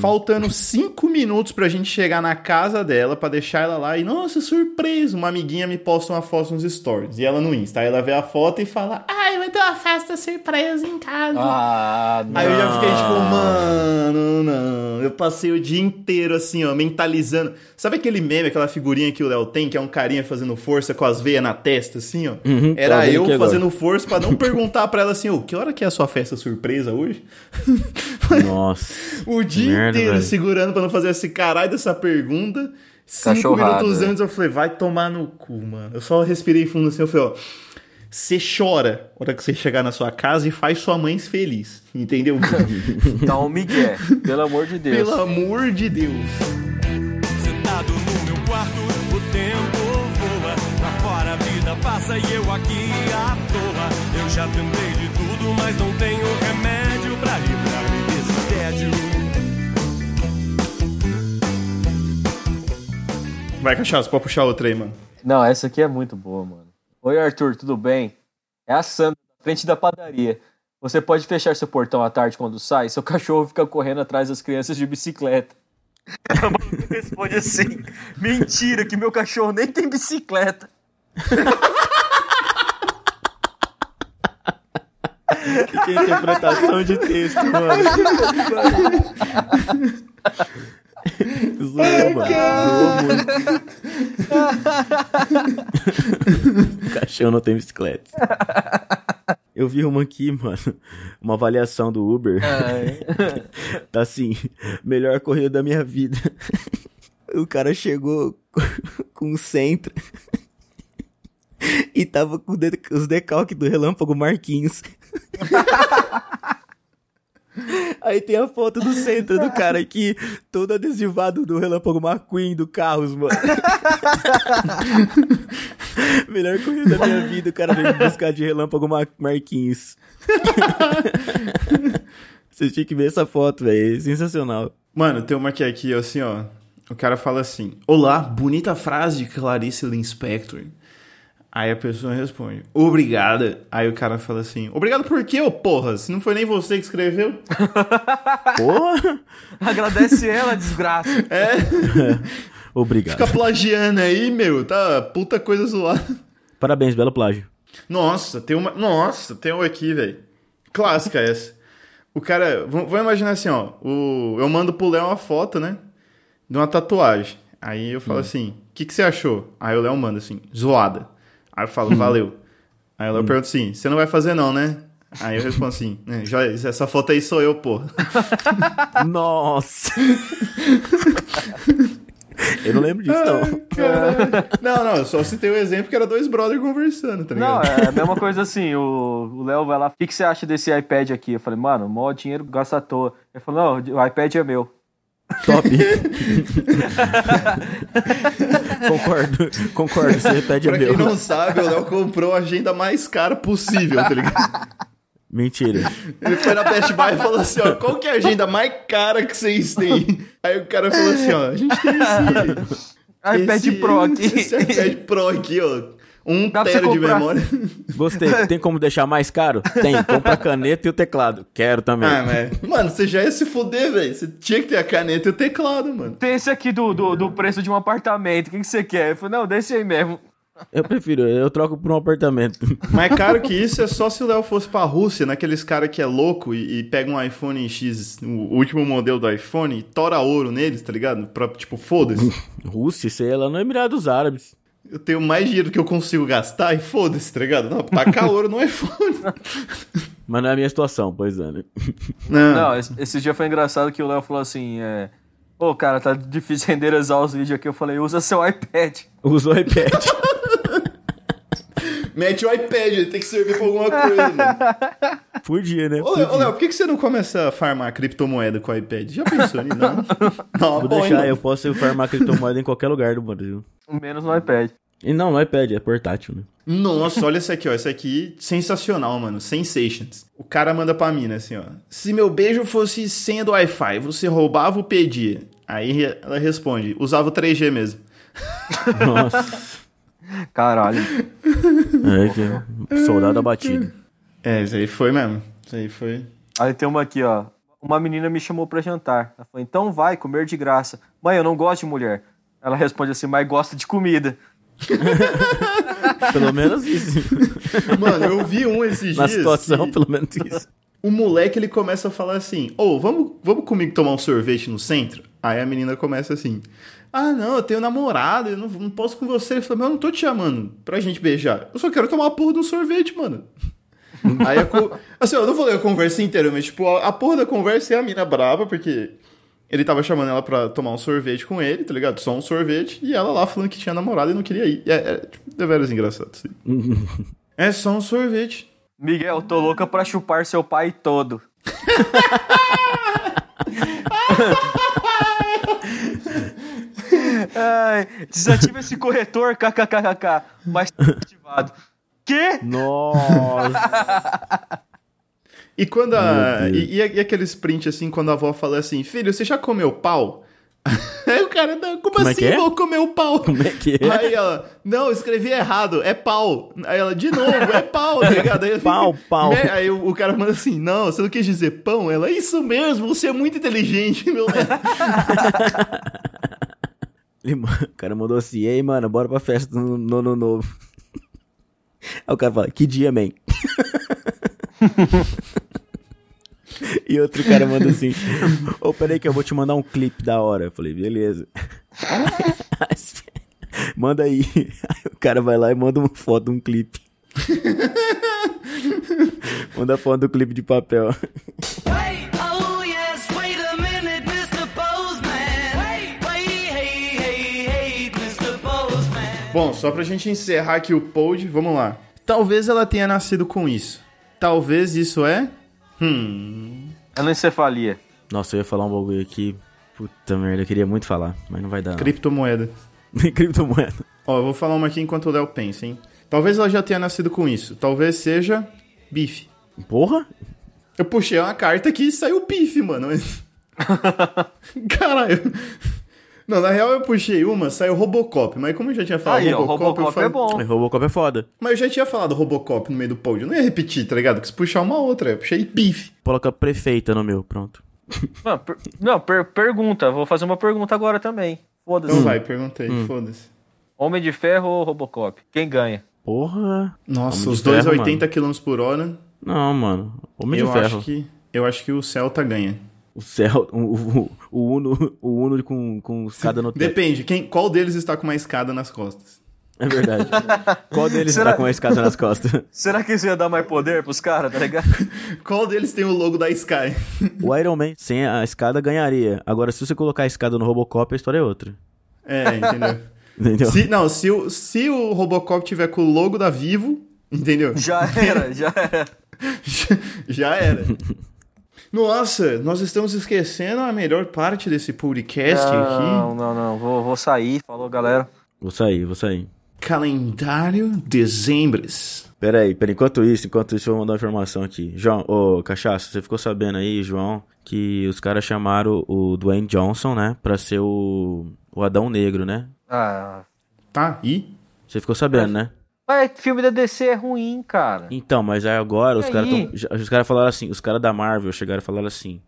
Faltando cinco minutos pra gente chegar na casa dela pra deixar ela lá e, nossa, surpresa! Uma amiguinha me posta uma foto nos stories e ela no Insta. Aí ela vê a foto e fala: Ai, vai ter uma festa surpresa em casa. Ah, não. Aí eu já fiquei tipo, mano, não. Eu passei o dia inteiro assim, ó, mentalizando. Sabe aquele meme, aquela figurinha que o Léo tem, que é um carinha fazendo força com as veias na testa, assim, ó? Uhum, tá Era vendo eu aqui agora. fazendo força pra não perguntar pra ela assim, ô, que hora que é a sua festa surpresa hoje? Nossa. O dia Merda, inteiro velho. segurando pra não fazer esse caralho dessa pergunta. Cinco Cachorrada, minutos antes eu falei, vai tomar no cu, mano. Eu só respirei fundo assim, eu falei, ó. Você chora na hora que você chegar na sua casa e faz sua mãe feliz. Entendeu? Dá um migué, pelo amor de Deus. Pelo amor de Deus. Sentado no meu quarto, o tempo voa. Lá fora a vida passa e eu aqui à toa. Eu já tentei de tudo, mas não tenho remédio pra livrar-me desse tédio. Vai, cachaça, pode puxar outra aí, mano. Não, essa aqui é muito boa, mano. Oi, Arthur, tudo bem? É a Sandra, frente da padaria. Você pode fechar seu portão à tarde quando sai? Seu cachorro fica correndo atrás das crianças de bicicleta. A maluca responde assim: Mentira, que meu cachorro nem tem bicicleta. Que interpretação de texto, mano. Zoou, mano. Zoou muito. o cachorro não tem bicicleta. Eu vi uma aqui, mano. Uma avaliação do Uber. Tá assim, melhor corrida da minha vida. O cara chegou com o centro. E tava com os decalques do Relâmpago Marquinhos. Aí tem a foto do centro do cara aqui, todo adesivado do Relâmpago McQueen do Carros, mano. Melhor corrida da minha vida, o cara veio buscar de Relâmpago Ma- Marquinhos. Vocês tinham que ver essa foto, velho. É sensacional. Mano, tem uma aqui, aqui, assim, ó. O cara fala assim: Olá, bonita frase de Clarice Linspector. Aí a pessoa responde: Obrigada. Aí o cara fala assim: Obrigado por quê, ô porra? Se não foi nem você que escreveu. Porra! Agradece ela, desgraça. Obrigado. Fica plagiando aí, meu. Tá puta coisa zoada. Parabéns, belo plágio. Nossa, tem uma. Nossa, tem uma aqui, velho. Clássica essa. O cara. Vamos imaginar assim, ó. O, eu mando pro Léo uma foto, né? De uma tatuagem. Aí eu falo assim: o que, que você achou? Aí o Léo manda assim: zoada. Aí eu falo: valeu. Aí o Léo pergunta assim: você não vai fazer não, né? Aí eu respondo assim: "É, já, essa foto aí sou eu, porra. Nossa! Eu não lembro disso, não. Caralho. Não, não, eu só citei o exemplo que era dois brothers conversando, tá Não, ligado? é a mesma coisa assim, o o Léo vai lá, o que, que você acha desse iPad aqui? Eu falei, mano, mó dinheiro gasta à toa. Ele falou, não, o iPad é meu. Top. concordo, concordo. Você repete a Pra quem meu. não sabe, o Léo comprou a agenda mais cara possível, tá ligado? Mentira. Ele foi na Best Buy e falou assim, ó, qual que é a agenda mais cara que vocês têm? Aí o cara falou assim, ó, a gente tem esse... iPad esse- Pro aqui. Esse iPad Pro aqui, ó. Um Dá tera de memória. Gostei. Tem como deixar mais caro? Tem. Compra a caneta e o teclado. Quero também. Ah, mas... Mano, você já ia se fuder, velho. Você tinha que ter a caneta e o teclado, mano. Tem esse aqui do, do, do preço de um apartamento, o que, que você quer? Eu falei, não, desse aí mesmo. Eu prefiro, eu troco por um apartamento. Mais caro que isso é só se o Léo fosse pra Rússia, naqueles cara que é louco e, e pega um iPhone X, o último modelo do iPhone, e tora ouro neles, tá ligado? Pra, tipo, foda-se. Rússia, isso aí é lá no Emirados Árabes. Eu tenho mais dinheiro que eu consigo gastar e foda-se, tá ligado? Não, tacar ouro no iPhone. Mas não é a minha situação, pois é, né? Não. Não, esse, esse dia foi engraçado que o Léo falou assim, é... Pô, cara, tá difícil renderizar os vídeos aqui. Eu falei, usa seu iPad. Usa o iPad. Mete o iPad, ele tem que servir pra alguma coisa, mano. Podia, né? Ô, Léo, ô, por que que você não começa a farmar criptomoeda com o iPad? Já pensou nisso? Não. Não, Vou bom, deixar, hein, eu posso farmar criptomoeda em qualquer lugar do Brasil. Menos no iPad. E não, no iPad, é portátil, né? Nossa, olha essa aqui, ó. Essa aqui, sensacional, mano. Sensations. O cara manda pra mina assim, ó. Se meu beijo fosse senha do Wi-Fi, você roubava ou pedia? Aí ela responde, usava o 3G mesmo. Nossa. Caralho. É que é soldado abatido. É, isso aí foi mesmo. Isso aí foi. Aí tem uma aqui, ó. Uma menina me chamou pra jantar. Ela falou, então vai comer de graça. Mãe, eu não gosto de mulher. Ela responde assim, mas gosta de comida. Pelo menos isso. Mano, eu vi um esses Na dias. situação, que pelo menos isso. O moleque ele começa a falar assim: Ô, vamos, vamos comigo tomar um sorvete no centro? Aí a menina começa assim: Ah, não, eu tenho namorado, eu não, não posso com você. Ele falou: Mas eu não tô te chamando pra gente beijar. Eu só quero tomar a porra de um sorvete, mano. Aí a co... Assim, eu não vou ler a conversa inteira, mas tipo, a, a porra da conversa é a mina brava, porque ele tava chamando ela pra tomar um sorvete com ele, tá ligado? Só um sorvete, e ela lá falando que tinha namorado e não queria ir. É, é tipo, deveras engraçado, assim. é só um sorvete. Miguel, tô louca pra chupar seu pai todo. Ai, desativa esse corretor, kkkk, mas tá ativado. Quê? Nossa. E quando a. E, e, e aquele sprint assim, quando a avó fala assim, filho, você já comeu pau? Aí o cara, não, como, Como é assim é? vou comer o pau? Como é que é? Aí ela, não, eu escrevi errado, é pau. Aí ela, de novo, é pau, tá ligado? Aí, Pau, pau. Né? Aí o, o cara manda assim, não, você não quis dizer pão? Ela, isso mesmo, você é muito inteligente, meu O cara mandou assim, e aí, mano, bora pra festa no no ano novo. Aí o cara fala, que dia, man? e outro cara manda assim, ô, peraí que eu vou te mandar um clipe da hora. Eu falei, beleza. manda aí. Aí o cara vai lá e manda uma foto de um clipe. manda a foto do clipe de papel. Oh. Bom, só pra gente encerrar aqui o pod, vamos lá. Talvez ela tenha nascido com isso. Talvez isso é... Hum... Anencefalia. Nossa, eu ia falar um bagulho aqui. Puta merda, eu queria muito falar, mas não vai dar. Criptomoeda. Criptomoeda. Ó, eu vou falar uma aqui enquanto o Léo pensa, hein? Talvez ela já tenha nascido com isso. Talvez seja bife. Porra? Eu puxei uma carta aqui e saiu bife, mano. Caralho. Não, na real eu puxei uma, saiu Robocop. Mas como eu já tinha falado Aí, ó, Robocop, eu Robocop falei... é bom. Mas Robocop é foda. Mas eu já tinha falado Robocop no meio do pod. Eu não ia repetir, tá ligado? Quis puxar uma outra. Eu puxei bife. Coloca prefeita no meu, pronto. Não, per- não, per- pergunta. Vou fazer uma pergunta agora também. Foda-se. Então vai, perguntei. Foda-se. Homem de Ferro ou Robocop? Quem ganha? Porra. Nossa, Homem os dois a Ferro, 80 km por hora. Não, mano. Homem eu de ferro. acho que. Eu acho que o Celta ganha. O céu, o, o, o Uno, o Uno com, com escada no teto. Depende, quem, qual deles está com uma escada nas costas? É verdade. Qual deles Será- tá com a escada nas costas? Será que isso ia dar mais poder pros caras, tá ligado? Qual deles tem o logo da Sky? O Iron Man, sem a escada, ganharia. Agora, se você colocar a escada no Robocop, a história é outra. É, entendeu? Entendeu? Se, não, se o, se o Robocop tiver com o logo da Vivo, entendeu? Já era, já era. Já era. Nossa, nós estamos esquecendo a melhor parte desse podcast Não, aqui. não, não. Vou, vou sair. Falou, galera. Vou sair, vou sair. Calendário dezembres. Pera aí, pera, enquanto isso, enquanto isso eu vou mandar uma informação aqui. João, ô, Cachaça, você ficou sabendo aí, João, que os caras chamaram o Dwayne Johnson, né, pra ser o, o Adão Negro, né? Ah. Tá, e? Você ficou sabendo, né? Mas filme da DC é ruim, cara. Então, mas aí agora os E os caras falaram assim, os caras da Marvel chegaram e falaram assim: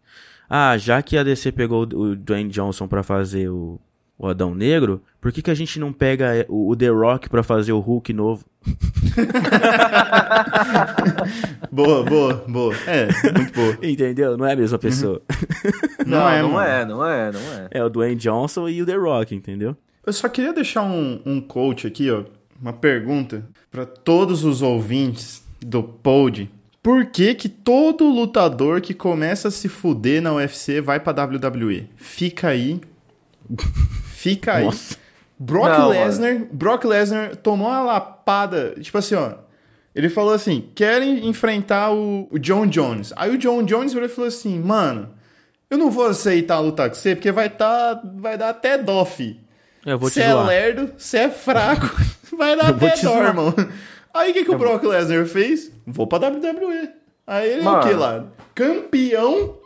"Ah, já que a DC pegou o, Dwayne Johnson pra fazer o, o Adão Negro, por que que a gente não pega o, o The Rock pra fazer o Hulk novo?" Boa, boa, boa. É, muito boa. Entendeu? Não é a mesma pessoa. Não, é, não mano. é, não é, não é. é o Dwayne Johnson e o The Rock, entendeu? Eu só queria deixar um, um coach aqui, ó. Uma pergunta pra todos os ouvintes do pod. Por que que todo lutador que começa a se fuder na UFC vai pra WWE? Fica aí. Fica aí. Nossa. Brock Lesnar, Brock Lesnar tomou uma lapada, tipo assim, ó. Ele falou assim: querem enfrentar o, o John Jones. Aí o John Jones virou e falou assim: mano, eu não vou aceitar lutar com você porque vai, tá, vai dar até dó, fi. Eu vou te Você é zoar. lerdo, você é fraco, vai dar Eu até te dó, zoar. irmão. Aí o que, que o Brock Lesnar fez? Vou pra WWE. Aí ele é o que lá? Campeão.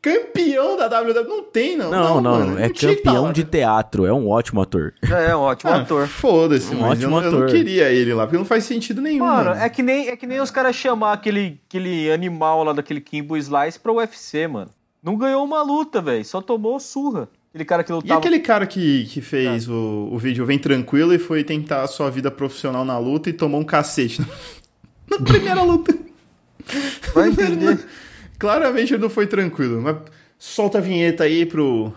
Campeão da WWE. Não tem, não. Não, não, mano, é tinha que tá campeão de teatro, é um ótimo ator. É, é um ótimo Ah, ator. Foda-se, Um mas eu, ótimo não- eu não ator. queria ele lá, porque não faz sentido nenhum. Mano, mano. é que nem, é que nem os caras chamar aquele, aquele animal lá daquele Kimbo Slice pra UFC, mano. Não ganhou uma luta, velho. Só tomou surra. Aquele cara que E lutava. aquele cara que, que Ah. fez o, o vídeo Vem Tranquilo e foi tentar a sua vida profissional na luta e tomou um cacete na primeira luta. Vai entender. Claramente ele não foi tranquilo. Mas solta a vinheta aí pro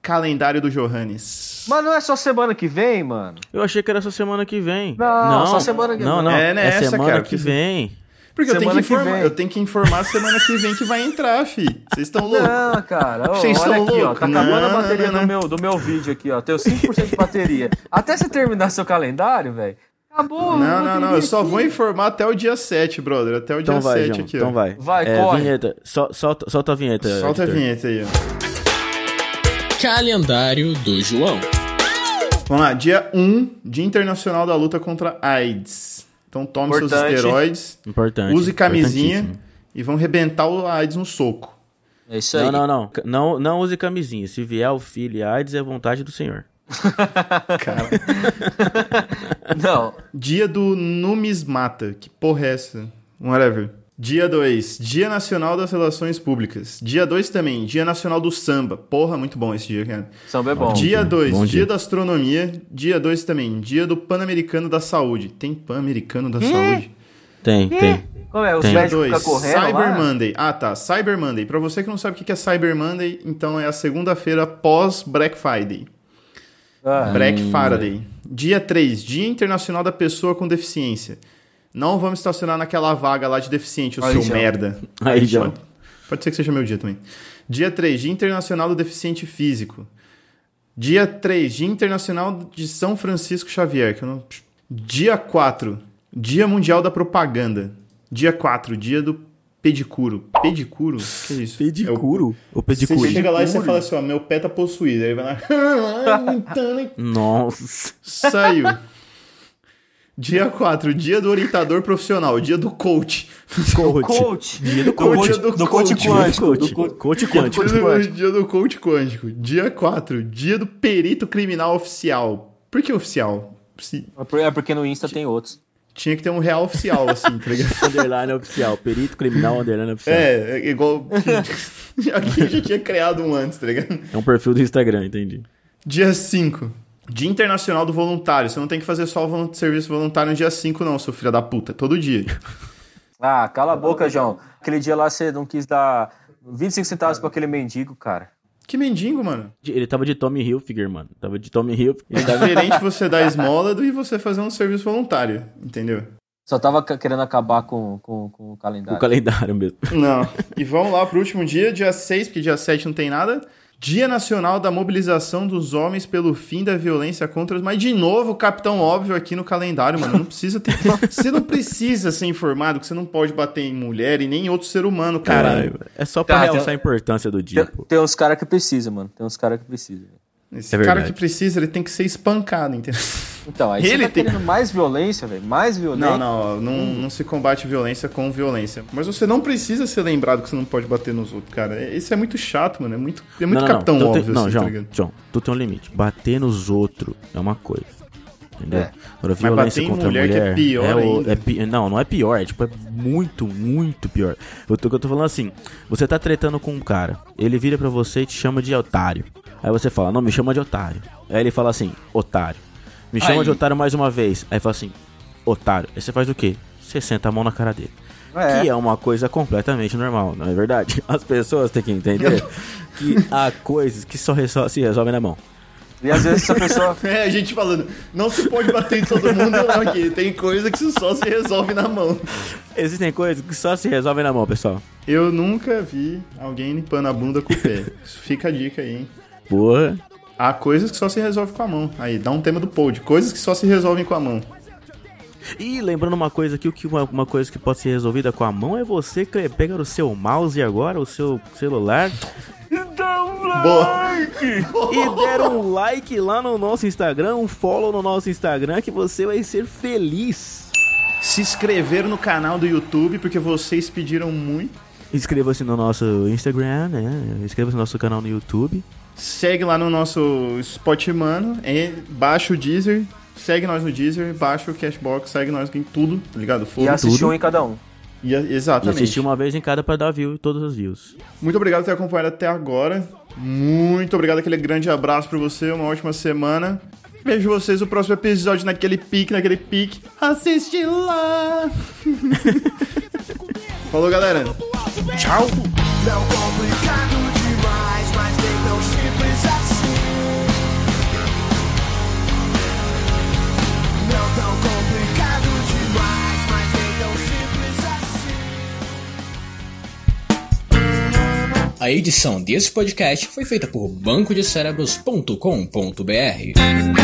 calendário do Johannes. Mas não é só semana que vem, mano. Eu achei que era só semana que vem. Não, só semana que Não, vem. não, É é, nessa, semana cara, que que- vem. Porque eu tenho, que Semana que informar, vem. eu tenho que informar semana que vem que vai entrar, fi. Vocês estão loucos? Não, cara. ó, Vocês aqui, ó. Tá acabando Não, a bateria não, não. Do, meu, do meu vídeo aqui, ó. Tenho 5% de bateria. Até você terminar seu calendário, velho. Acabou. Não, não, não. Eu só vou informar até o dia 7, brother. Até o dia Então vai, 7 João, aqui, então ó. vai. Vai, é, corre. vinheta, Sol- solta, solta a vinheta. Solta a editor. vinheta aí, ó. Calendário do João. Vamos lá, dia 1, Dia Internacional da Luta contra AIDS. Então tome seus Importante. esteroides, Importante. use camisinha e vão rebentar o AIDS no soco. É isso aí. Não, não, não, não. Não use camisinha. Se vier o filho e AIDS, é vontade do senhor. Cara. Não. Dia do Numismata. Que porra é essa? Whatever. Dia 2, Dia Nacional das Relações Públicas. Dia 2 também, Dia Nacional do Samba. Porra, muito bom esse dia, cara. Samba é bom. Dia 2, bom dia dia. da Astronomia. Dia 2 também, Dia do Pan-Americano da Saúde. Tem Pan-Americano da Saúde? Tem, tem. Como é? Os Tem. Dia médicos 2, ficam correndo Cyber lá? Monday. Ah, tá. Cyber Monday. Pra você que não sabe o que é Cyber Monday, então é a segunda-feira pós Black Friday. Ah, Black Friday. Dia 3, Dia Internacional da Pessoa com Deficiência. Não vamos estacionar naquela vaga lá de deficiente, o Aí seu já. merda. Aí já. Pode, pode ser que seja meu dia também. Dia 3, Dia Internacional do Deficiente Físico. Dia 3, Dia Internacional de São Francisco Xavier. Que eu não... Dia 4, Dia Mundial da Propaganda. Dia 4, Dia do Pedicuro. Pedicuro? Que isso? É o- Pedicuro? O Você pedicure. chega lá e você fala assim, ó, meu pé tá possuído. Aí vai lá, Nossa. saiu. Dia 4, dia do orientador profissional, dia do coach. Coach. Coach. Dia do coach. coach. Dia do do coach coach. quântico. Coach. Do co- Coach quântico. coach Dia do, quântico. dia do coach quântico. Dia 4, dia do perito criminal oficial. Por que oficial? Se- É porque no Insta tem outros. Tinha que ter um real oficial, assim, tá ligado? Underline oficial. Perito criminal underline oficial. É, é igual. Aqui já tinha criado um antes, tá ligado? É um perfil do Instagram, entendi. Dia 5. Dia Internacional do Voluntário. Você não tem que fazer só o serviço voluntário no dia 5, não, seu filho da puta. Todo dia. Ah, cala a boca, João. Aquele dia lá você não quis dar 25 centavos pra aquele mendigo, cara. Que mendigo, mano. Ele tava de Tommy Hilfiger, mano. Tava de Tommy Hilfiger. É diferente você dar esmola do que você fazer um serviço voluntário, entendeu? Só tava querendo acabar com, com, com o calendário. O calendário mesmo. Não. E vamos lá pro último dia, dia 6, porque dia 7 não tem nada. Dia Nacional da Mobilização dos Homens pelo Fim da Violência contra os... Mas, de novo, Capitão Óbvio aqui no calendário, mano. Não precisa ter... Você não precisa ser informado que você não pode bater em mulher e nem em outro ser humano, caralho. Caralho. É só pra Tá, realçar tem- a importância do dia, Tem, pô. tem uns caras que precisam, mano. Tem uns caras que precisam. Esse É cara verdade. que precisa, ele tem que ser espancado, entendeu? Então, aí Ele você tá tem- querendo mais violência, velho. Mais violência. Não, não, não, não se combate violência com violência. Mas você não precisa ser lembrado que você não pode bater nos outros, cara. Isso é muito chato, mano. É muito, é muito não, não, capitão não. Óbvio, tem, não, assim, João, tá ligado? João, tu tem um limite. Bater nos outros é uma coisa. Entendeu? É. Agora, bater violência contra mulher que é mulher pior o- ainda. é pi- não, não é pior, é tipo, é muito, muito pior. Eu tô, eu tô falando assim, você tá tretando com um cara, ele vira pra você e te chama de otário. Aí você fala, não, me chama de otário. Aí ele fala assim, otário. Me chama Aí. de otário mais uma vez. Aí fala assim, otário. Aí você faz o quê? Você senta a mão na cara dele. É. Que é uma coisa completamente normal, não é verdade? As pessoas têm que entender que há coisas que só resol- se resolvem na mão. E às vezes essa pessoa. É, a gente falando, não se pode bater em todo mundo, não, aqui. Tem coisa que só se resolve na mão. Existem coisas que só se resolvem na mão, pessoal. Eu nunca vi alguém limpando a bunda com o pé. Fica a dica aí, hein? Porra. Há coisas que só se resolvem com a mão. Aí, dá um tema do pod. Coisas que só se resolvem com a mão. E lembrando uma coisa aqui, o que uma, coisa que pode ser resolvida com a mão é você que pega o seu mouse agora, o seu celular, Boa. e der um like lá no nosso Instagram, um follow no nosso Instagram, que você vai ser feliz. Se inscrever no canal do YouTube, porque vocês pediram muito. Inscreva-se no nosso Instagram, né? Inscreva-se no nosso canal no YouTube. Segue lá no nosso Spot Mano, é, baixa o Deezer, segue nós no Deezer, baixa o Cashbox, segue nós em tudo, tá ligado? E Foda assistir tudo. um em cada um. E, exatamente. E assistir uma vez em cada pra dar view, todos os views. Muito obrigado por ter acompanhado até agora. Muito obrigado, aquele grande abraço pra você, uma ótima semana. Vejo vocês no próximo episódio naquele pique, naquele pique. Assiste lá! Falou, galera! Tchau! A edição desse podcast foi feita por bancodecerebros.com.br.